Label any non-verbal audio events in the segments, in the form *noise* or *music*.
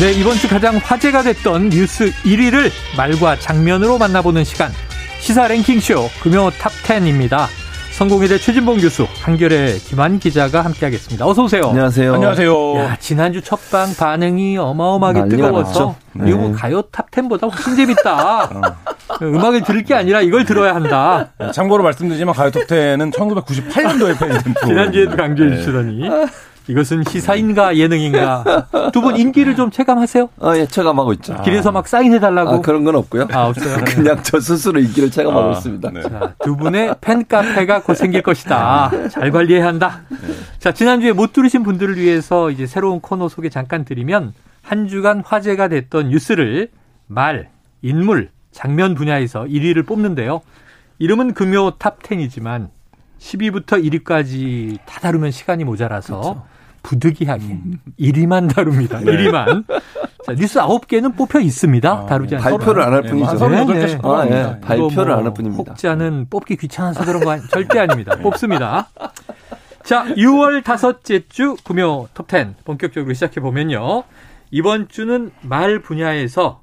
네, 이번 주 가장 화제가 됐던 뉴스 1위를 말과 장면으로 만나보는 시간. 시사 랭킹쇼 금요 탑10입니다. 성공회대 최진봉 교수, 한겨레의 김완 기자가 함께하겠습니다. 어서 오세요. 안녕하세요. 안녕하세요. 야, 지난주 첫방 반응이 어마어마하게 뜨거워서 네. 이거 뭐 가요 탑10보다 훨씬 재밌다. 음악을 들을 게 아니라 이걸 들어야 한다. 참고로 말씀드리지만 가요톱텐은 1998년도에 폐지된 프로. 지난주에도 강조해 네. 주시더니 이것은 시사인가 예능인가 두 분 인기를 좀 체감하세요? 아, 예, 체감하고 있죠. 길에서 막 사인해 달라고 아, 그런 건 없고요. 아, 없어요? *laughs* 그냥 저 스스로 인기를 체감하고 아, 있습니다. 네. 자, 두 분의 팬 카페가 곧 생길 것이다. 잘 관리해야 한다. 자, 지난주에 못 들으신 분들을 위해서 이제 새로운 코너 소개 잠깐 드리면 한 주간 화제가 됐던 뉴스를 말, 인물, 장면 분야에서 1위를 뽑는데요. 이름은 금요 탑10이지만 10위부터 1위까지 다 다루면 시간이 모자라서 부득이하게 1위만 다룹니다. 1위만. 자, 뉴스 9개는 뽑혀 있습니다. 다루지 않습니다. 발표를 안할 네, 뿐이죠. 네, 네. 뽑아갑니다. 아, 예. 발표를 뭐 안할 뿐입니다. 혹자는 뽑기 귀찮아서 그런 거 아니, *laughs* 절대 아닙니다. 뽑습니다. 자, 6월 다섯째 주 금요 톱10 본격적으로 시작해 보면요. 이번 주는 말 분야에서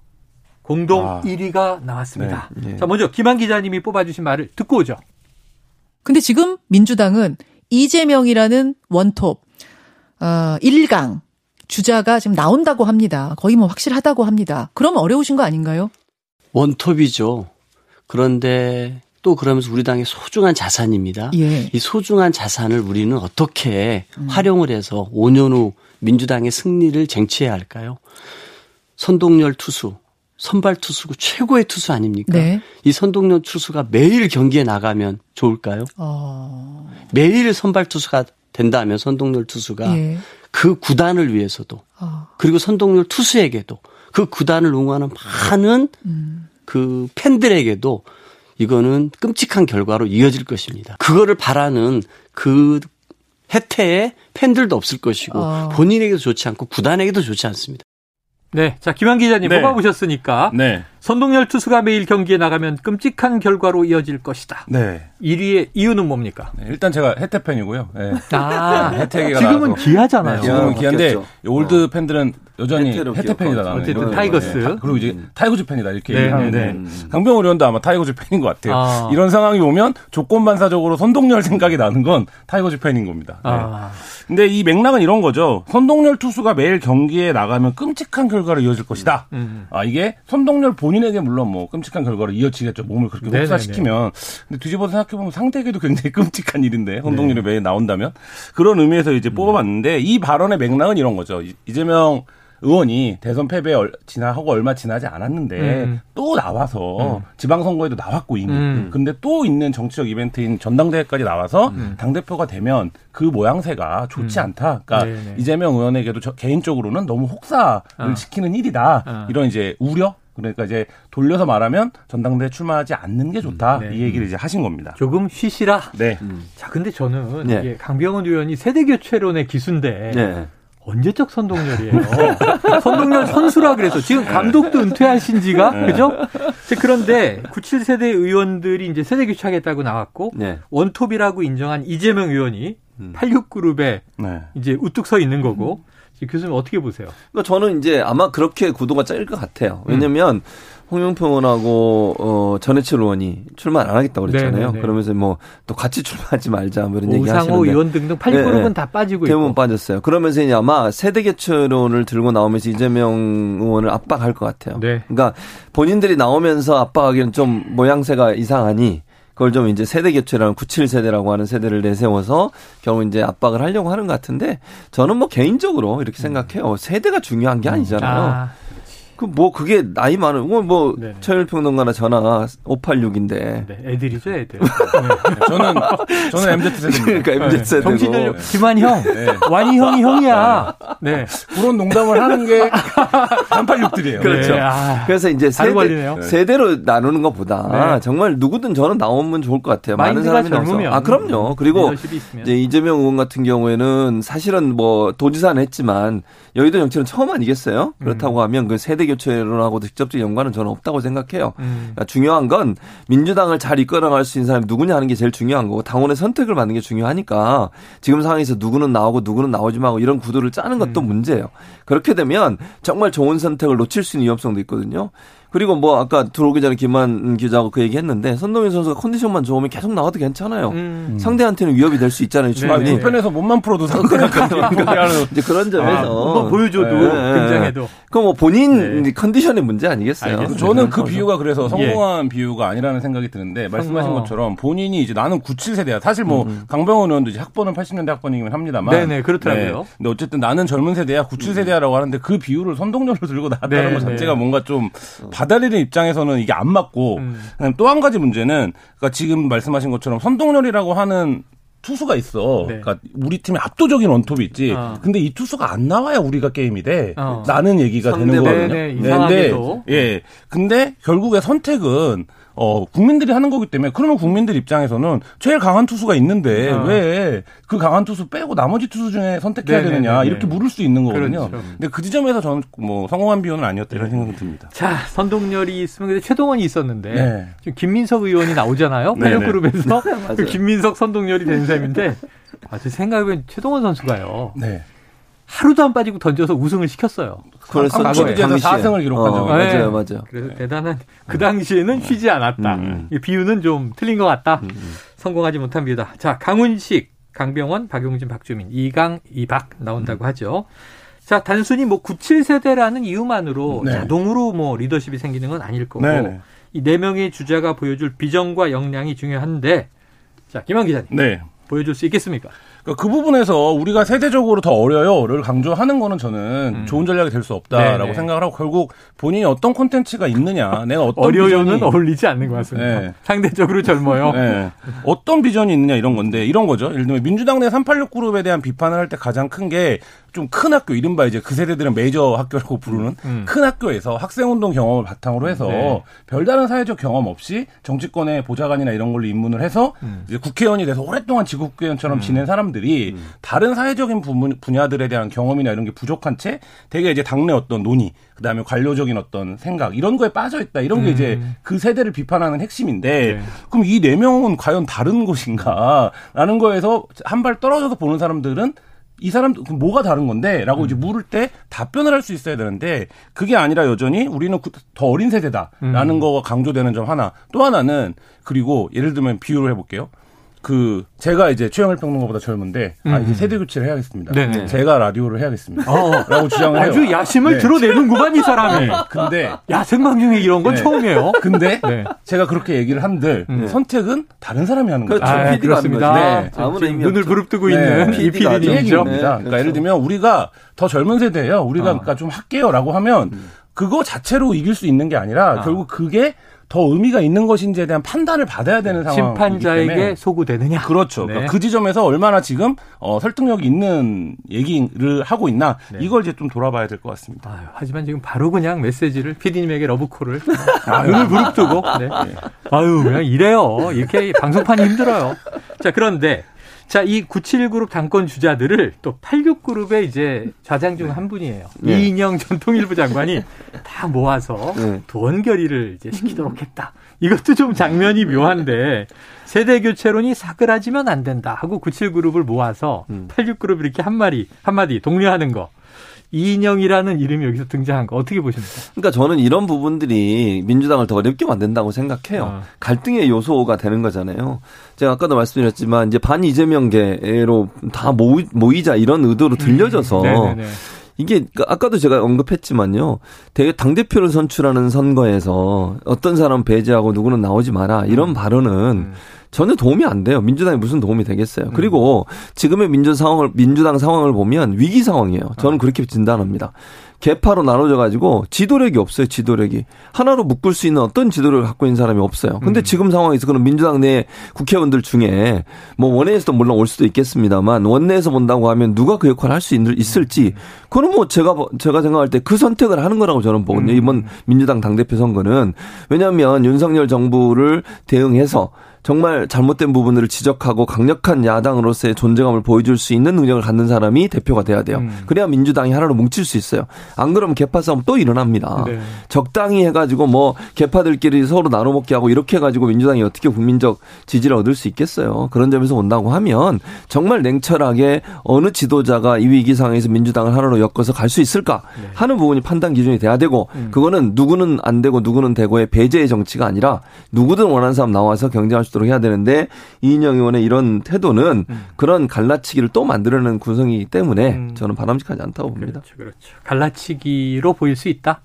공동 아. 1위가 나왔습니다. 네, 예. 자, 먼저 김한 기자님이 뽑아주신 말을 듣고 오죠. 근데 지금 민주당은 이재명이라는 원톱, 어, 1강 주자가 지금 나온다고 합니다. 거의 뭐 확실하다고 합니다. 그럼 어려우신 거 아닌가요? 원톱이죠. 그런데 또 그러면서 우리 당의 소중한 자산입니다. 예. 이 소중한 자산을 우리는 어떻게 활용을 해서 5년 후 민주당의 승리를 쟁취해야 할까요? 선동열 투수, 선발 투수고 최고의 투수 아닙니까? 네. 이 선동열 투수가 매일 경기에 나가면 좋을까요? 어, 매일 선발 투수가 된다면 선동열 투수가 예. 그 구단을 위해서도 어, 그리고 선동열 투수에게도 그 구단을 응원하는 많은 음. 그 팬들에게도 이거는 끔찍한 결과로 이어질 것입니다. 그거를 바라는 그 혜태에 팬들도 없을 것이고 어. 본인에게도 좋지 않고 구단에게도 좋지 않습니다. 네. 자, 김한 기자님 네. 뽑아보셨으니까 네. 선동열 투수가 매일 경기에 나가면 끔찍한 결과로 이어질 것이다. 네. 1위의 이유는 뭡니까? 네, 일단 제가 해태 팬이고요. 네. 아, 해태가 지금은 나와서. 기아잖아요. 네, 지금은 어, 기안데 바뀌었죠. 올드 팬들은 여전히 해태 팬이다. 나는. 어쨌든. 타이거스. 네, 그리고 이제 타이거즈 팬이다 이렇게 네, 얘기하는데 네. 강병원 의원도 아마 타이거즈 팬인 것 같아요. 아. 이런 상황이 오면 조건 반사적으로 선동열 생각이 나는 건 타이거즈 팬인 겁니다. 네. 아, 근데 이 맥락은 이런 거죠. 선동열 투수가 매일 경기에 나가면 끔찍한 결과로 이어질 것이다. 음. 아 이게 선동열 본 인에게 물론 뭐 끔찍한 결과로 이어지겠죠. 몸을 그렇게 네네네. 혹사시키면. 근데 뒤집어서 생각해보면 상대에게도 굉장히 *laughs* 끔찍한 일인데 네. 선동열이 매일 나온다면 그런 의미에서 이제 뽑아봤는데 이 발언의 맥락은 이런 거죠. 이- 이재명 의원이 대선 패배 얼- 지나하고 얼마 지나지 않았는데 음. 또 나와서 지방선거에도 나왔고 이미 음. 근데 또 있는 정치적 이벤트인 전당대회까지 나와서 음. 당 대표가 되면 그 모양새가 좋지 않다. 그러니까 네네. 이재명 의원에게도 저- 개인적으로는 너무 혹사를 어. 시키는 일이다. 어. 이런 이제 우려. 그러니까 이제 돌려서 말하면 전당대회 출마하지 않는 게 좋다. 네. 이 얘기를 이제 하신 겁니다. 조금 쉬시라. 네. 자, 근데 저는 네. 이게 강병원 의원이 세대 교체론의 기수인데 네. 언제적 선동열이에요. *laughs* 선동열 선수라 그래서 지금 감독도 은퇴하신 지가 네. 그죠? 그런데 97세대 의원들이 이제 세대 교체하겠다고 나왔고 네. 원톱이라고 인정한 이재명 의원이 음. 86그룹에 네. 이제 우뚝 서 있는 거고 지금 교수님 어떻게 보세요? 그러니까 저는 이제 아마 그렇게 구도가 짜일 것 같아요. 왜냐면 홍영표 의원하고 어 전해철 의원이 출마 안 하겠다고 그랬잖아요. 네네네. 그러면서 뭐 또 같이 출마하지 말자 뭐 이런 얘기 우상호 하시는데 의원 등등 86그룹은 네, 네. 다 빠지고 대부분 있고. 빠졌어요. 그러면서 이제 아마 세대 개최론을 들고 나오면서 이재명 의원을 압박할 것 같아요. 네. 그러니까 본인들이 나오면서 압박하기는 좀 모양새가 이상하니 그걸 좀 이제 세대 교체라는 97세대라고 하는 세대를 내세워서 결국 이제 압박을 하려고 하는 것 같은데 저는 뭐 개인적으로 이렇게 생각해요. 세대가 중요한 게 아니잖아요. 아, 그 뭐 그게 나이 많은 뭐, 뭐 네네. 천일평론가나 전화 586인데 네, 애들이죠, 애들. *laughs* 저는 저는 MZ 세대입니다. 그러니까 MZ 세대고 정신연령 김한형, 네. 완이 형이 형이야. 네. 그런 농담을 하는 게 386들이에요. 그렇죠. 네, 아, 그래서 이제 잘 세대. 세대로 나누는 것보다 네. 정말 누구든 저는 나오면 좋을 것 같아요. 많은 사람이 나와서. 아 그럼요. 그리고. 이제 이재명 의원 같은 경우에는 사실은 뭐 도지사는 했지만 여의도 정치는 처음 아니겠어요? 그렇다고 하면 그 세대 교체론하고도 직접적인 연관은 저는 없다고 생각해요. 음. 그러니까 중요한 건 민주당을 잘 이끌어나갈 수 있는 사람이 누구냐 하는 게 제일 중요한 거고 당원의 선택을 받는 게 중요하니까 지금 상황에서 누구는 나오고 누구는 나오지 말고 이런 구도를 짜는 것도 음. 문제예요. 그렇게 되면 정말 좋은 선택을 놓칠 수 있는 위험성도 있거든요. 그리고 뭐 아까 들어오기 전에 김한 기자하고 그 얘기 했는데 손동현 선수가 컨디션만 좋으면 계속 나와도 괜찮아요. 음. 상대한테는 위협이 될 수 있잖아요. 아, 충분히. 불편해서 몸만 풀어도 상관없는 *laughs* 이제 그런 점에서 아, 한번 보여줘도 예, 예. 등장해도. 그럼 뭐 본인 네. 컨디션의 문제 아니겠어요? 알겠습니다. 저는 그. 비유가 그래서 성공한 비유가 아니라는 생각이 드는데 말씀하신. 것처럼 본인이 이제 나는 97세대야. 사실 뭐 강병원 의원도 이제 학번은 80년대 학번이긴 합니다만. 네네, 그렇더라고요. 근데 어쨌든 나는 젊은 세대야, 97세대야라고 하는데 그 비유를 선동열로 들고 나왔다는 네, 것 자체가 네. 뭔가 좀 받아들이는 입장에서는 이게 안 맞고 음. 또한 가지 문제는 그러니까 지금 말씀하신 것처럼 선동열이라고 하는 투수가 있어. 네. 그러니까 우리 팀에 압도적인 원톱이 있지. 어. 근데 이 투수가 안 나와야 우리가 게임이 돼. 어. 라는 얘기가 되는. 거거든요. 네네, 이상하게도. 근데, 예. 근데 결국에 선택은 어 국민들이 하는 거기 때문에 그러면 국민들 입장에서는 제일 강한 투수가 있는데 어. 왜그 강한 투수 빼고 나머지 투수 중에 선택해야 네네네네. 되느냐 이렇게 물을 수 있는 거거든요. 그렇죠. 근데 그 지점에서 저는 뭐 성공한 비유는 아니었다 이런 생각이 듭니다. 자, 선동열이 있으면 근데 최동원이 있었는데 네. 지금 김민석 의원이 나오잖아요. 그 *laughs* 김민석 선동열이 된 셈인데 아, 제 생각엔 최동원 선수가요. 네. 하루도 안 빠지고 던져서 우승을 시켰어요. 그랬었죠. 과거에. 시리즈에서 당시에. 4승을 기록한 어, 적이 맞아요, 네. 맞아요. 그래서 대단한 그 당시에는 쉬지 않았다. 음. 이 비유는 좀 틀린 것 같다. 성공하지 못한 비유다. 자, 강훈식, 강병원, 박용진, 박주민, 이강, 이박 나온다고 하죠. 자, 단순히 뭐 97세대라는 이유만으로 네. 자동으로 뭐 리더십이 생기는 건 아닐 거고 네네. 이네 명의 주자가 보여줄 비전과 역량이 중요한데 자, 김한 기자님 네. 보여줄 수 있겠습니까? 그러니까 그 부분에서 우리가 세대적으로 더 어려요를 강조하는 거는 저는 좋은 전략이 될 수 없다라고 음. 네네. 생각을 하고 결국 본인이 어떤 콘텐츠가 있느냐, 내가 어떤 어려요는 비전이 어울리지 않는 것 같습니다. 네. 상대적으로 젊어요. 네. 어떤 비전이 있느냐 이런 건데 이런 거죠. 예를 들면 민주당 내 386 그룹에 대한 비판을 할 때 가장 큰 게 좀 큰 학교 이른바 이제 그 세대들은 메이저 학교라고 부르는 음. 큰 학교에서 학생운동 경험을 바탕으로 해서 네. 별다른 사회적 경험 없이 정치권의 보좌관이나 이런 걸로 입문을 해서 음. 이제 국회의원이 돼서 오랫동안 지국국회의원처럼 지낸 사람 들이 다른 사회적인 부분, 분야들에 대한 경험이나 이런 게 부족한 채 되게 이제 당내 어떤 논의 그 다음에 관료적인 어떤 생각 이런 거에 빠져 있다 이런 게 이제 그 세대를 비판하는 핵심인데 음. 네. 그럼 이 네 명은 과연 다른 것인가 라는 거에서 한 발 떨어져서 보는 사람들은 이 사람 그 뭐가 다른 건데라고 음. 이제 물을 때 답변을 할 수 있어야 되는데 그게 아니라 여전히 우리는 그- 더 어린 세대다라는 음. 거가 강조되는 점 하나 또 하나는 그리고 예를 들면 비유를 해볼게요. 그 제가 이제 최영일 평론가보다 젊은데 아 이제 세대 교체를 해야겠습니다. 음. 네네. 제가 라디오를 해야겠습니다. 어. 라고 주장을 해요. 아주 야심을 네. 드러내는구만 이 사람이. 네. 근데 야생방 중에 이런 건 네. 처음이에요. 근데 네. 제가 그렇게 얘기를 한들 음. 선택은 다른 사람이 하는 거죠. 그렇죠. 아, 그렇습니다. 네. 아무런 지금 의미 눈을. 부릅뜨고 네. 있는 이 PD가 이 PD님이죠. 얘기입니다. 네, 그러니까 그렇죠. 예를 들면 우리가 더 젊은 세대예요. 우리가 어. 그러니까 좀 할게요라고 하면 그거 자체로 이길 수 있는 게 아니라 아. 결국 그게 더 의미가 있는 것인지에 대한 판단을 받아야 되는 상황이기 때문에 심판자에게 소구되느냐. 그렇죠. 네. 그러니까 그 지점에서 얼마나 지금 어, 설득력 있는 얘기를 하고 있나 네. 이걸 이제 좀 돌아봐야 될 것 같습니다. 아유, 하지만 지금 바로 그냥 메시지를 PD님에게 러브콜을 *laughs* 눈을 부릅뜨고 네. 아유 그냥 이래요 이렇게 방송판이 힘들어요 자 그런데 자 이 97그룹 당권 주자들을 또 86그룹의 이제 좌장 중 한 분이에요 네. 이인영 전 통일부 장관이 다 모아서 네. 도원 결의를 이제 시키도록 했다 이것도 좀 장면이 묘한데 세대 교체론이 사그라지면 안 된다 하고 97그룹을 모아서 음. 86그룹 이렇게 한 마리 한마디 독려하는 거 이인영이라는 이름이 여기서 등장한 거 어떻게 보십니까? 그러니까 저는 이런 부분들이 민주당을 더 어렵게 만든다고 생각해요. 어. 갈등의 요소가 되는 거잖아요. 제가 아까도 말씀드렸지만 이제 반 이재명계로 다 모이, 모이자 이런 의도로 들려져서 음. 이게 그 아까도 제가 언급했지만요. 대- 당대표를 선출하는 선거에서 어떤 사람 배제하고 누구는 나오지 마라 이런 발언은 음. 전혀 도움이 안 돼요. 민주당이 무슨 도움이 되겠어요. 그리고 지금의 민주 상황을 민주당 상황을 보면 위기 상황이에요. 저는 그렇게 진단합니다. 개파로 나눠져 가지고 지도력이 없어요. 지도력이 하나로 묶을 수 있는 어떤 지도력을 갖고 있는 사람이 없어요. 근데 지금 상황에서 그런 민주당 내 국회의원들 중에 뭐 원내에서도 물론 올 수도 있겠습니다만 원내에서 본다고 하면 누가 그 역할을 할 수 있을지 그거는 뭐 제가 제가 생각할 때 그 선택을 하는 거라고 저는 보거든요. 이번 민주당 당 대표 선거는 왜냐하면 윤석열 정부를 대응해서 정말 잘못된 부분들을 지적하고 강력한 야당으로서의 존재감을 보여줄 수 있는 능력을 갖는 사람이 대표가 돼야 돼요. 그래야 민주당이 하나로 뭉칠 수 있어요. 안 그러면 개파 싸움 또 일어납니다. 네. 적당히 해가지고 뭐 개파들끼리 서로 나눠먹게 하고 이렇게 해가지고 민주당이 어떻게 국민적 지지를 얻을 수 있겠어요. 그런 점에서 본다고 하면 정말 냉철하게 어느 지도자가 이 위기 상황에서 민주당을 하나로 엮어서 갈 수 있을까 하는 부분이 판단 기준이 돼야 되고 그거는 누구는 안 되고 누구는 되고의 배제의 정치가 아니라 누구든 원하는 사람 나와서 경쟁할 수 있도록 해야 되는데 이인영 의원의 이런 태도는 그런 갈라치기를 또 만들어내는 구성이기 때문에 음. 저는 바람직하지 않다고 봅니다. 그렇죠, 그렇죠. 갈라치기로 보일 수 있다.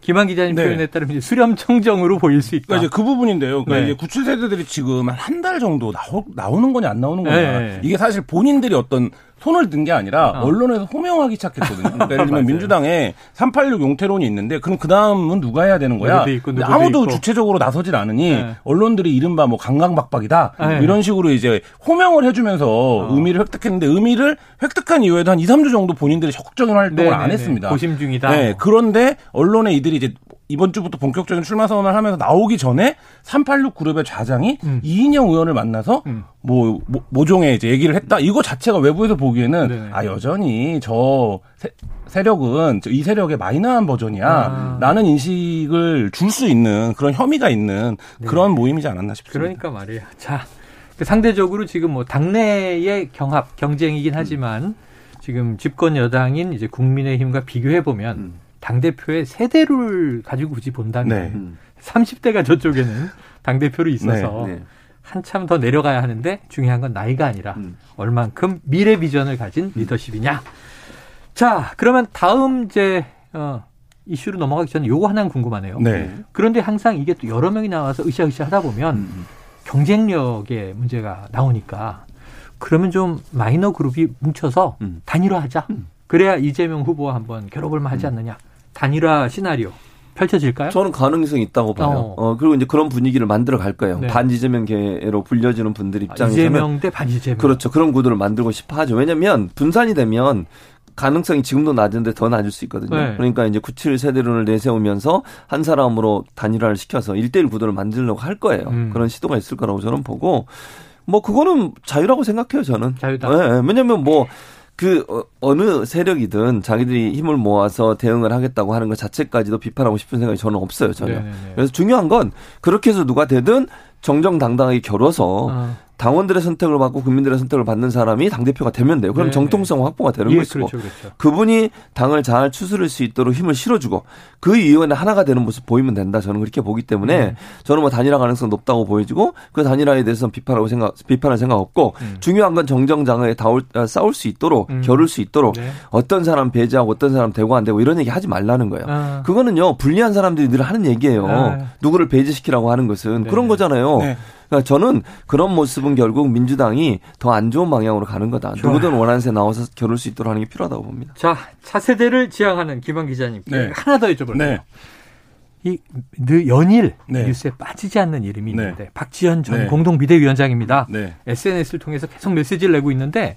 김한 기자님 네. 표현에 따르면 수렴청정으로 보일 수 있다. 그러니까 이제 그 부분인데요. 그러니까 네. 이제 97 세대들이 지금 한 한 달 정도 나오, 나오는 거냐 안 나오는 거냐. 네. 이게 사실 본인들이 어떤 손을 든 게 아니라 어. 언론에서 호명하기 시작했거든요. 그러니까 *laughs* 예를. 들면 민주당에 386 용태론이 있는데 그럼 그 다음은 누가 해야 되는 거야? 있고, 아무도 있고. 주체적으로 나서질 않으니 네. 언론들이 이른바 뭐 강강박박이다 네. 뭐 이런 식으로 이제 호명을 해주면서 어. 의미를 획득했는데 의미를 획득한 이후에도 한 2, 3주 정도 본인들이 적극적인 활동을 안 네네네. 했습니다. 고심 중이다. 네, 그런데 언론에 이들이 이제 이번 주부터 본격적인 출마 선언을 하면서 나오기 전에 386 그룹의 좌장이 음. 이인영 의원을 만나서 음. 뭐, 모- 모종의 이제 얘기를 했다. 이거 자체가 외부에서 보기에는 네네. 아 여전히 저 세, 세력은 저이 세력의 마이너한 버전이야. 아. 라는 인식을 줄 수 있는 그런 혐의가 있는 그런 모임이지 않았나 싶습니다. 네. 그러니까 말이에요. 자, 그 상대적으로 지금 뭐 당내의 경합 경쟁이긴 하지만 지금 집권 여당인 이제 국민의힘과 비교해 보면 당 대표의 세대를 가지고 굳이 본다면 네. 음. 30대가 저쪽에는 *laughs* 당 대표로 있어서 네, 네. 한참 더 내려가야 하는데 중요한 건 나이가 아니라 음. 얼만큼 미래 비전을 가진 리더십이냐. 자, 그러면 다음 이제 어, 이슈로 넘어가기 전에 요거 하나 궁금하네요. 네. 그런데 항상 이게 또 여러 명이 나와서 으쌰으쌰 하다 보면 음. 경쟁력의 문제가 나오니까 그러면 좀 마이너 그룹이 뭉쳐서 음. 단일화하자. 그래야 이재명 후보와 한번 겨뤄볼 만 하지 않느냐. 단일화 시나리오 펼쳐질까요? 저는 가능성이 있다고 봐요. 어. 어. 그리고 이제 그런 분위기를 만들어 갈 거예요. 네. 반이재명계로 불려지는 분들 아, 입장에서는 이재명 대 반이재명. 그렇죠. 그런 구도를 만들고 싶어 하죠. 왜냐면 분산이 되면 가능성이 지금도 낮은데 더 낮을 수 있거든요. 네. 그러니까 이제 97 세대론을 내세우면서 한 사람으로 단일화를 시켜서 1대1 구도를 만들려고 할 거예요. 음. 그런 시도가 있을 거라고 저는 보고 뭐 그거는 자유라고 생각해요, 저는. 자유다. 네, 네. 왜냐면 뭐 그 어느 세력이든 자기들이 힘을 모아서 대응을 하겠다고 하는 것 자체까지도 비판하고 싶은 생각이 저는 없어요, 전혀. 네네네. 그래서 중요한 건 그렇게 해서 누가 되든 정정당당하게 겨뤄서 어. 당원들의 선택을 받고 국민들의 선택을 받는 사람이 당대표가 되면 돼요. 그럼 네. 정통성 확보가 되는 예, 것이고 그렇죠, 그렇죠. 그분이 당을 잘 추스를 수 있도록 힘을 실어주고 그 이후에는 하나가 되는 모습 보이면 된다. 저는 그렇게 보기 때문에 네. 저는 뭐 단일화 가능성 높다고 보여지고 그 단일화에 대해서는 비판하고 생각 비판할 생각 없고 음. 중요한 건 정정장에 다울, 아, 싸울 수 있도록 음. 겨룰 수 있도록 네. 어떤 사람 배제하고 어떤 사람 대고 안 되고 이런 얘기 하지 말라는 거예요. 아. 그거는요 불리한 사람들이 늘 하는 얘기예요. 아. 누구를 배제시키라고 하는 것은 네. 그런 거잖아요. 네. 그러니까 저는 그런 모습은 결국 민주당이 더 안 좋은 방향으로 가는 거다. 좋아요. 누구든 원하는 새 나와서 겨룰 수 있도록 하는 게 필요하다고 봅니다. 자, 차세대를 지향하는 김한 기자님께 네. 하나 더 여쭤볼게요. 네. 이늘 연일 네. 뉴스에 빠지지 않는 이름이 네. 있는데 박지현 전 네. 공동 비대위원장입니다. 네. SNS를 통해서 계속 메시지를 내고 있는데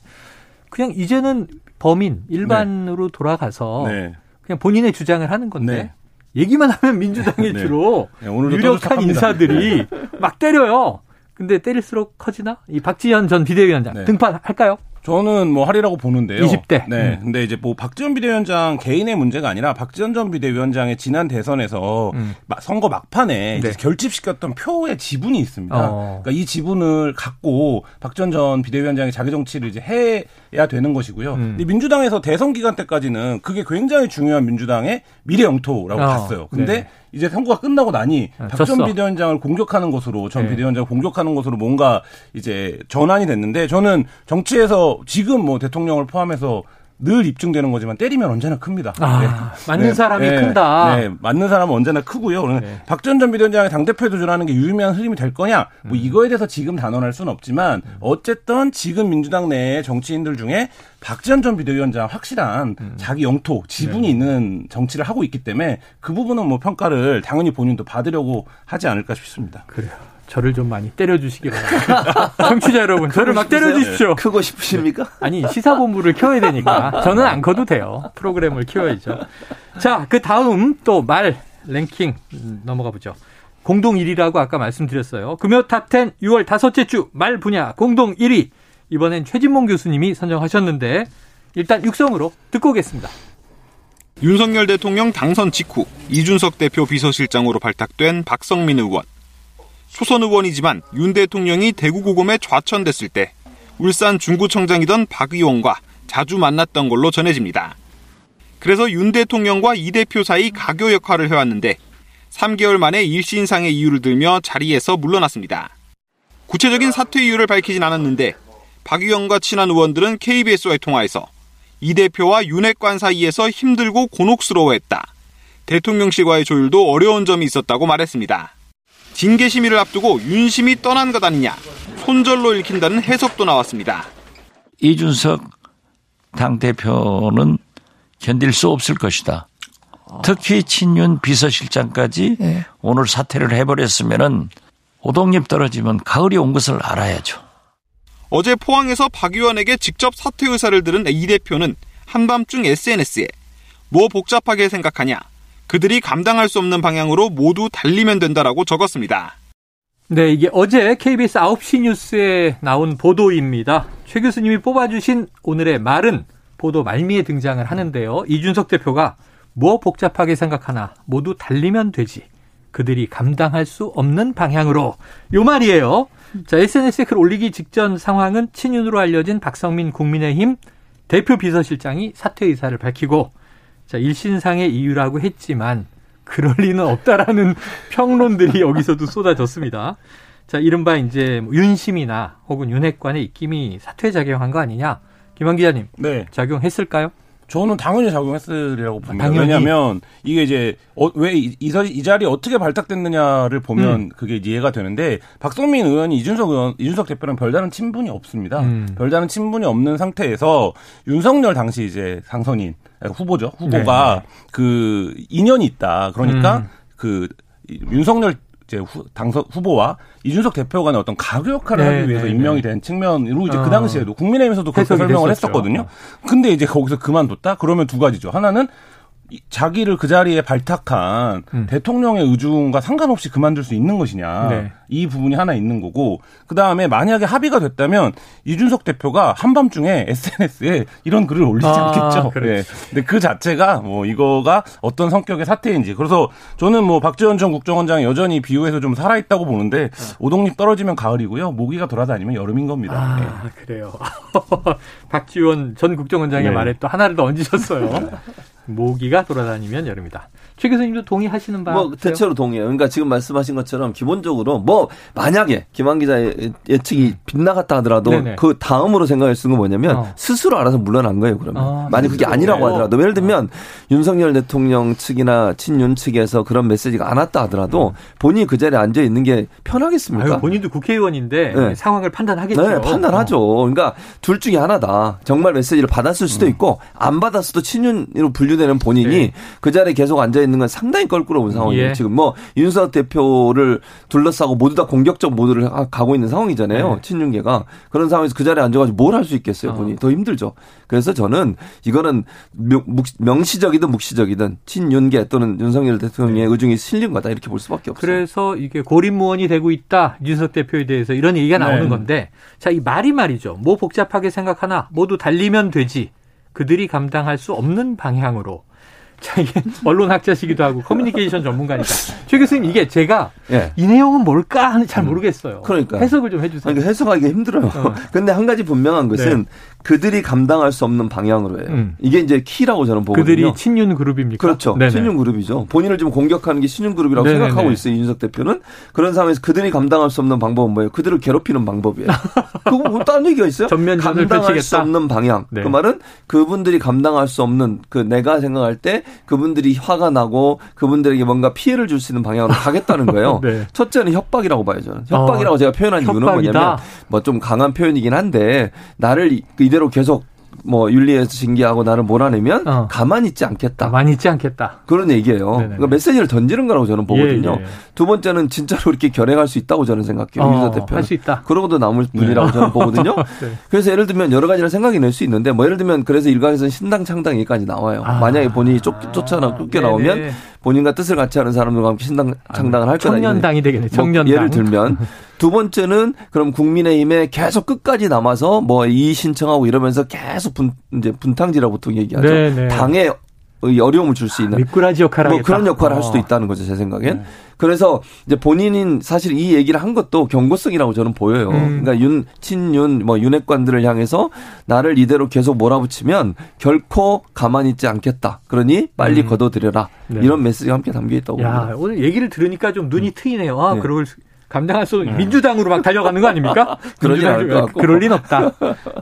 그냥 이제는 범인 일반으로 돌아가서 네. 그냥 본인의 주장을 하는 건데 네. 얘기만 하면 민주당에 네. 주로 네, 유력한. 인사들이 막 때려요. 근데 때릴수록 커지나? 이 박지현 전 비대위원장 네. 등판할까요? 저는 뭐 하리라고 보는데요. 20대. 네. 음. 근데 이제 뭐 박지원 비대위원장 개인의 문제가 아니라 박지원 전 비대위원장의 지난 대선에서 음. 마- 선거 막판에 네. 결집시켰던 표의 지분이 있습니다. 어. 그러니까 이 지분을 갖고 박지원 전 비대위원장이 자기 정치를 이제 해야 되는 것이고요. 음. 근데 민주당에서 대선 기간 때까지는 그게 굉장히 중요한 민주당의 미래 영토라고 어. 봤어요. 근데 네네. 이제 선거가 끝나고 나니 아, 박전 졌어. 비대위원장을 공격하는 것으로 전 네. 비대위원장을 공격하는 것으로 뭔가 이제 전환이 됐는데 저는 정치에서 지금 뭐 대통령을 포함해서 늘 입증되는 거지만 때리면 언제나 큽니다. 아, 맞는 사람이 큰다. 네, 맞는 사람은 언제나 크고요. 오늘 네. 박지원 전 비대위원장의 당대표에 도전하는 게 유의미한 흐름이 될 거냐? 뭐 음. 이거에 대해서 지금 단언할 수는 없지만 어쨌든 지금 민주당 내 정치인들 중에 박지원 전 비대위원장 확실한 음. 자기 영토, 지분이 네. 있는 정치를 하고 있기 때문에 그 부분은 뭐 평가를 당연히 본인도 받으려고 하지 않을까 싶습니다. 그래요. 저를 좀 많이 때려주시기 바랍니다. *laughs* 청취자 여러분, 저를 막 때려주십시오. 크고 싶으십니까? 아니 시사본부를 키워야 되니까 저는 안 커도 돼요. 프로그램을 키워야죠. 자, 그 다음 또 말 랭킹 음, 넘어가 보죠. 공동 1위라고 아까 말씀드렸어요. 금요 탑10 6월 다섯째 주 말 분야 공동 1위. 이번엔 최진봉 교수님이 선정하셨는데 일단 육성으로 듣고 오겠습니다. 윤석열 대통령 당선 직후 이준석 대표 비서실장으로 발탁된 박성민 의원. 초선 의원이지만 윤 대통령이 대구 고검에 좌천됐을 때 울산 중구청장이던 박 의원과 자주 만났던 걸로 전해집니다. 그래서 윤 대통령과 이 대표 사이 가교 역할을 해왔는데 3개월 만에 일신상의 이유를 들며 자리에서 물러났습니다. 구체적인 사퇴 이유를 밝히진 않았는데 박 의원과 친한 의원들은 KBS와의 통화에서 이 대표와 윤핵관 사이에서 힘들고 곤혹스러워했다. 대통령실과의 조율도 어려운 점이 있었다고 말했습니다. 징계 심의를 앞두고 윤심이 떠난 것 아니냐. 손절로 읽힌다는 해석도 나왔습니다. 이준석 당대표는 견딜 수 없을 것이다. 특히 친윤 비서실장까지 예. 오늘 사퇴를 해버렸으면은 오동잎 떨어지면 가을이 온 것을 알아야죠. 어제 포항에서 박 의원에게 직접 사퇴 의사를 들은 이 대표는 한밤중 SNS에 뭐 복잡하게 생각하냐. 그들이 감당할 수 없는 방향으로 모두 달리면 된다라고 적었습니다. 네, 이게 어제 KBS 9시 뉴스에 나온 보도입니다. 최 교수님이 뽑아주신 오늘의 말은 보도 말미에 등장을 하는데요. 이준석 대표가 뭐 복잡하게 생각하나 모두 달리면 되지. 그들이 감당할 수 없는 방향으로. 요 말이에요. 자, SNS에 글 올리기 직전 상황은 친윤으로 알려진 박성민 국민의힘 대표 비서실장이 사퇴 의사를 밝히고 자, 일신상의 이유라고 했지만 그럴 리는 없다라는 *laughs* 평론들이 여기서도 쏟아졌습니다. 자, 이른바 이제 뭐 윤심이나 혹은 윤핵관의 입김이 사퇴 작용한 거 아니냐? 김한 기자님, 네. 작용했을까요? 저는 당연히 작용했으리라고 봅니다. 당연히. 왜냐하면 이게 이제 어, 왜이 이, 자- 이 자리에 어떻게 발탁됐느냐를 보면 음. 그게 이해가 되는데 박성민 의원이 이준석 의원, 이준석 대표랑 별다른 친분이 없습니다. 음. 별다른 친분이 없는 상태에서 윤석열 당시 이제 당선인 후보죠. 후보가 그 인연이 있다. 그러니까 네. 음. 그 이- 윤석열 이제 후, 당선 후보와 이준석 대표 간의 어떤 가교 역할을 네, 하기 위해서 네, 임명이 된 측면으로 이제 어. 그 당시에도 국민의힘에서도 그렇게 설명을 됐었죠. 했었거든요. 근데 이제 거기서 그만뒀다? 그러면 두 가지죠. 하나는 이- 자기를 그 자리에 발탁한 음. 대통령의 의중과 상관없이 그만둘 수 있는 것이냐. 네. 이 부분이 하나 있는 거고, 그 다음에 만약에 합의가 됐다면 이준석 대표가 한밤중에 SNS에 이런 글을 올리지 아, 않겠죠. 그렇지. 네. 근데 그 자체가 뭐 이거가 어떤 성격의 사태인지. 그래서 저는 뭐 박지원 전 국정원장이 여전히 비유해서 좀 살아있다고 보는데 오동잎 떨어지면 가을이고요. 모기가 돌아다니면 여름인 겁니다. 네. 아, 그래요. *laughs* 박지원 전 국정원장의 네. 말에 또 하나를 더 얹으셨어요. *laughs* 모기가 돌아다니면 여름이다. 최 교수님도 동의하시는 바 뭐? 대체로 동의해요. 그러니까 지금 말씀하신 것처럼 기본적으로 뭐 만약에 김한 기자의 예측이 빗나갔다 하더라도 네네. 그 다음으로 생각할 수 있는 건 뭐냐면 어. 스스로 알아서 물러난 거예요. 그러면 아, 만약 그게. 아니라고 네. 하더라도 예를 들면 윤석열 대통령 측이나 친윤 측에서 그런 메시지가 안 왔다 하더라도 본인이 그 자리에 앉아 있는 게 편하겠습니까? 아유, 본인도 국회의원인데 네. 상황을 판단하겠죠. 네, 판단하죠. 그러니까 둘 중에 하나다. 정말 메시지를 받았을 수도 있고 안 받았어도 친윤으로 분류 되는 본인이 음. 네. 그 자리에 계속 앉아 있는 건 상당히 껄끄러운 상황이에요. 예. 지금 뭐 윤석 대표를 둘러싸고 모두 다 공격적 모드를 하- 가고 있는 상황이잖아요. 네. 친윤계가 그런 상황에서 그 자리에 앉아가지고 뭘 할 수 있겠어요. 어. 본인이 더 힘들죠. 그래서 저는 이거는 명- 묵- 명시적이든 묵시적이든 친윤계 또는 윤석열 대통령의 의중이 실린 거다 이렇게 볼 수밖에 없어요. 네. 그래서 이게 고립무원이 되고 있다. 윤석 대표에 대해서 이런 얘기가 나오는 네. 건데 자, 이 말이 말이죠. 뭐 복잡하게 생각하나 모두 달리면 되지. 그들이 감당할 수 없는 방향으로. 자, 이게 *laughs* 언론학자시기도 하고 커뮤니케이션 전문가니까. 최 교수님, 이게 제가 예. 이 내용은 뭘까 하는 잘 모르겠어요. 그러니까요. 해석을 좀 해주세요. 그러니까 해석하기 힘들어요. 어. *laughs* 근데 한 가지 분명한 것은 네. 그들이 감당할 수 없는 방향으로 해요. 음. 이게 이제 키라고 저는 보거든요. 그들이 친윤 그룹입니까? 그렇죠. 네네. 신윤 그룹이죠. 본인을 지금 공격하는 게 신윤 그룹이라고 네네네. 생각하고 있어요. 이준석 대표는 그런 상황에서 그들이 감당할 수 없는 방법은 뭐예요? 그들을 괴롭히는 방법이에요. *laughs* 그거 뭐 다른 얘기가 있어요? 전면전을 감당할 수 펼치겠다. 없는 방향. 네. 그 말은 그분들이 감당할 수 없는 그 내가 생각할 때 그분들이 화가 나고 그분들에게 뭔가 피해를 줄 수 있는 방향으로 가겠다는 거예요. *laughs* 네. 첫째는 협박이라고. 저는 협박이라고 어, 제가 표현한 이유는 협박이다. 뭐냐면 뭐 좀 강한 표현이긴 한데 나를 이- 이대로 계속 뭐 윤리에서 징계하고 나를 몰아내면 어. 가만히 있지 않겠다. 가만히 있지 않겠다. 그런 얘기예요. 네네네. 그러니까 메시지를 던지는 거라고 저는 보거든요. 예, 예. 두 번째는 진짜로 이렇게 결행할 수 있다고 저는 생각해요. 어, 윤석 대표는. 할수 있다. 그러고도 남을 분이라고 저는 보거든요. *laughs* 네. 그래서 예를 들면 여러 가지를 생각이 낼 수 있는데 뭐 예를 들면 그래서 일각에서는 신당 창당 얘기까지 나와요. 아. 만약에 본인이 쫓, 쫓아나 쫓겨 나오면 네네. 본인과 뜻을 같이 하는 사람들과 함께 신당 창당을 할 거다. 청년당이 되겠네. 뭐 청년당. 예를 들면 *laughs* 두 번째는 그럼 국민의힘에 계속 끝까지 남아서 뭐 이의 신청하고 이러면서 계속 분 이제 분탕지라 보통 얘기하죠. 네네. 당에 어려움을 줄 수 있는 미꾸라지 역할을 뭐. 그런 역할을 할 어. 수도 있다는 거죠 제 생각엔. 그래서 이제 본인은 사실 이 얘기를 한 것도 경고성이라고 저는 보여요. 음. 그러니까 윤 친윤 뭐 윤핵관들을 향해서 나를 이대로 계속 몰아붙이면 결코 가만히 있지 않겠다. 그러니 빨리 음. 걷어들여라. 네. 이런 메시지가 함께 담겨 있다고 야, 봅니다. 오늘 얘기를 들으니까 좀 눈이 트이네요. 아, 네. 그걸 감당할 수 민주당으로 막 달려가는 거 아닙니까? *laughs* 민주당- 같고. 그럴 리는 없다.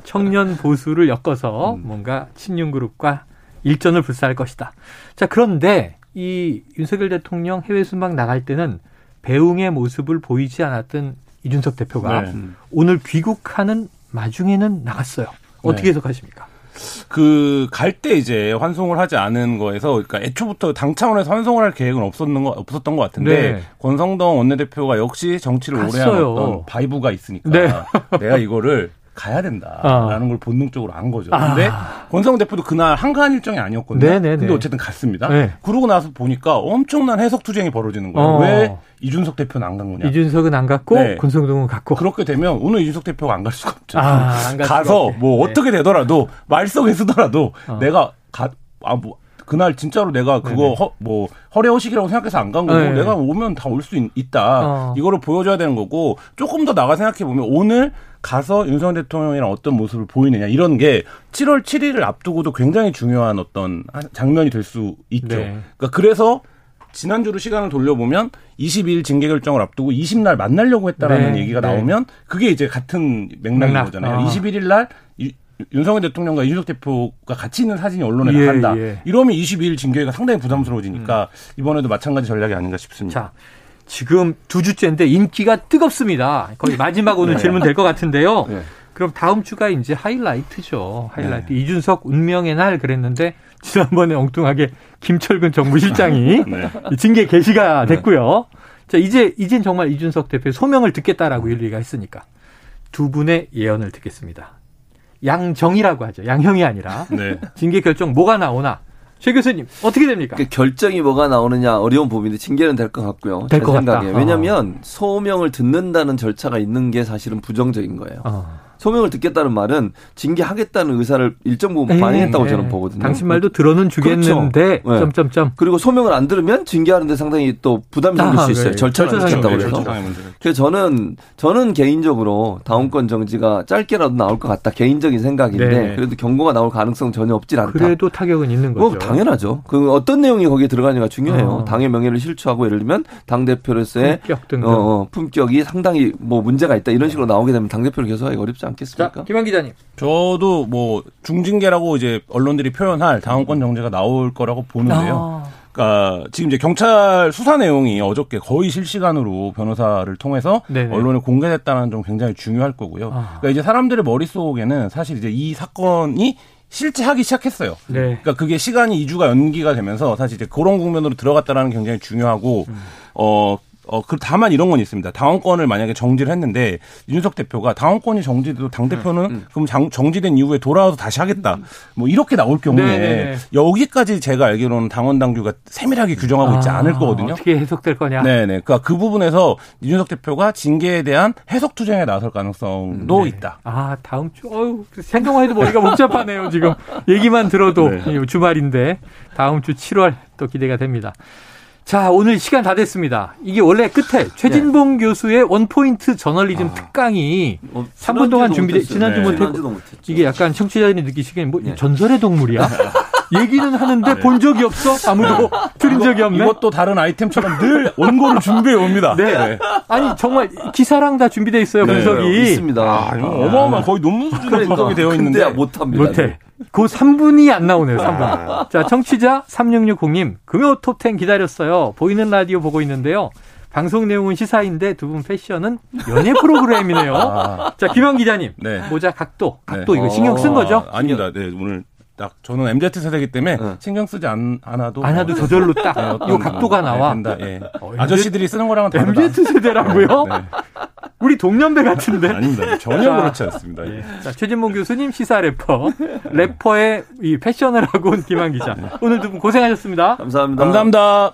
청년 보수를 엮어서 음. 뭔가 친윤 그룹과 일전을 불사할 것이다. 자, 그런데 이 윤석열 대통령 해외 순방 나갈 때는 배웅의 모습을 보이지 않았던 이준석 대표가 네. 오늘 귀국하는 마중에는 나갔어요. 어떻게 네. 해석하십니까? 그 갈 때 이제 환송을 하지 않은 거에서 그러니까 애초부터 당 차원에서 환송을 할 계획은 없었는 거 없었던 것 같은데 네. 권성동 원내대표가 역시 정치를 오래 한 것 같아요. 어떤 vibe가 있으니까 네. 내가 이거를 가야 된다라는 아. 걸 본능적으로 안 거죠. 아. 근데 권성동 대표도 그날 한가한 일정이 아니었거든요. 네네네. 근데 어쨌든 갔습니다. 네. 그러고 나서 보니까 엄청난 해석 투쟁이 벌어지는 거예요. 어. 왜 이준석 대표는 안 간 거냐? 이준석은 안 갔고 네. 권성동은 갔고. 그렇게 되면 오늘 이준석 대표가 안 갈 수가 없죠. 아, 가서. 뭐 네. 어떻게 되더라도 말썽에 쓰더라도 어. 내가 가, 아, 뭐, 그날 진짜로 내가 그거 네네. 허, 뭐 허례허식이라고 생각해서 안 간 거고 네. 내가 오면 다 올 수 있다. 어. 이거를 보여줘야 되는 거고 조금 더 나가 생각해 보면 오늘 가서 윤석열 대통령이랑 어떤 모습을 보이느냐 이런 게 7월 7일을 앞두고도 굉장히 중요한 어떤 한 장면이 될 수 있죠. 네. 그러니까 그래서 지난주로 시간을 돌려보면 22일 징계 결정을 앞두고 20날 만나려고 했다라는 네, 얘기가 네. 나오면 그게 이제 같은 맥락인 맥락. 거잖아요. 아. 21일 날 유- 윤석열 대통령과 이준석 대표가 같이 있는 사진이 언론에 예, 나간다. 예. 이러면 22일 징계가 상당히 부담스러워지니까 이번에도 마찬가지 전략이 아닌가 싶습니다. 자, 지금 두 주째인데 인기가 뜨겁습니다. 거의 마지막 오늘 질문 될 것 같은데요. 네. 그럼 다음 주가 이제 하이라이트죠. 하이라이트. 이준석 운명의 날 그랬는데 지난번에 엉뚱하게 김철근 정무실장이 *laughs* 네. 이 징계 개시가 됐고요. 자, 이제 이젠 정말 이준석 대표의 소명을 듣겠다라고 윤리가 했으니까 두 분의 예언을 듣겠습니다. 양정이라고 하죠. 양형이 아니라 네. 징계 결정 뭐가 나오나 최 교수님 어떻게 됩니까? 그 결정이 뭐가 나오느냐 어려운 부분인데 징계는 될 것 같고요. 될것 제 같다. 생각에. 어. 왜냐하면 소명을 듣는다는 절차가 있는 게 사실은 부정적인 거예요. 어. 소명을 듣겠다는 말은 징계하겠다는 의사를 일정 부분 네, 반영했다고 네. 저는 보거든요. 당신 말도 들어는 주겠는데 그렇죠. 네. 점점점. 그리고 소명을 안 들으면 징계하는데 상당히 또 부담이 생길 아, 수 있어요. 그래요. 절차를 지켰다고. 그래서. 그래서 저는 저는 개인적으로 다운권 정지가 짧게라도 나올 것 같다. 개인적인 생각인데 네. 그래도 경고가 나올 가능성 은 전혀 없질 않다. 그래도 타격은 있는 거죠. 뭐 당연하죠. 그 어떤 내용이 거기에 들어가느냐가 중요해요. 어. 당의 명예를 실추하고 예를 들면 당 대표로서의 품격 등등. 어, 어, 품격이 상당히 뭐 문제가 있다 이런 식으로 나오게 되면 당 대표를 계속하기 어렵지 자, 않겠습니까? 김한 기자님. 저도 뭐 중징계라고 이제 언론들이 표현할 당원권 정지가 나올 거라고 보는데요. 아, 그러니까 지금 이제 경찰 수사 내용이 어저께 거의 실시간으로 변호사를 통해서 네네. 언론에 공개됐다는 점 굉장히 중요할 거고요. 아. 그러니까 이제 사람들의 머릿속에는 사실 이제 이 사건이 실제 하기 시작했어요. 네. 그러니까 그게 시간이 2주가 연기가 되면서 사실 이제 그런 국면으로 들어갔다라는 게 굉장히 중요하고 음. 어 어, 그, 다만 이런 건 있습니다. 당원권을 만약에 정지를 했는데, 윤석 대표가 당원권이 정지돼도 당 대표는 음, 그럼 장, 정지된 이후에 돌아와서 다시 하겠다. 뭐 이렇게 나올 경우에, 네네. 여기까지 제가 알기로는 당원 당규가 세밀하게 규정하고 있지 아, 않을 거거든요. 어떻게 해석될 거냐? 네 네. 그러니까 그 부분에서 이준석 대표가 징계에 대한 해석 투쟁에 나설 가능성도 네. 있다. 아, 다음 주, 어유 생각만 해도 머리가 복잡하네요, 지금. 얘기만 들어도. 네. 이 주말인데, 다음 주 7월 또 기대가 됩니다. 자, 오늘 시간 다 됐습니다. 이게 원래 끝에 최진봉 교수의 원포인트 저널리즘 특강이 어, 3분 동안 준비돼. 지난주 네. 못했고. 이게 약간 청취자들이 느끼시기엔 뭐 네. 전설의 동물이야? *laughs* 얘기는 하는데 본 적이 없어? 아무도 들은 적이 없네? 이것도 다른 아이템처럼 늘 원고를 준비해 옵니다. 네. 아니, 정말 기사랑 다 준비되어 있어요, 네, 분석이. 있습니다. 아, 이거 어마어마한 거의 논문 수준으로 그러니까. 분석이 되어 있는데 못합니다. 못해. 그 3분이 안 나오네요, 3분. 자, 청취자 3660님, 금요 톱10 기다렸어요. 보이는 라디오 보고 있는데요. 방송 내용은 시사인데 두 분 패션은 연예 프로그램이네요. 아. 자, 김현 기자님. 네. 모자 각도. 각도 네. 이거 신경 쓴 거죠? 아, 아닙니다. 네, 오늘 딱 저는 MZ 세대이기 때문에 네. 신경 쓰지 않, 않아도 안 해도 저절로 딱, 네, 이 어떤- 각도가 나와. 네, 된다. 예. 어, 아저씨들이 쓰는 거랑은 다르다. MZ 세대라고요? 네. *laughs* 우리 동년배 같은데? 아닙니다. 전혀 자. 그렇지 않습니다. 예. 자, 최진봉 교수님 시사 래퍼. 래퍼의 이 패션을 하고 온 김한 기자. 오늘 두 분 고생하셨습니다. 감사합니다. 감사합니다.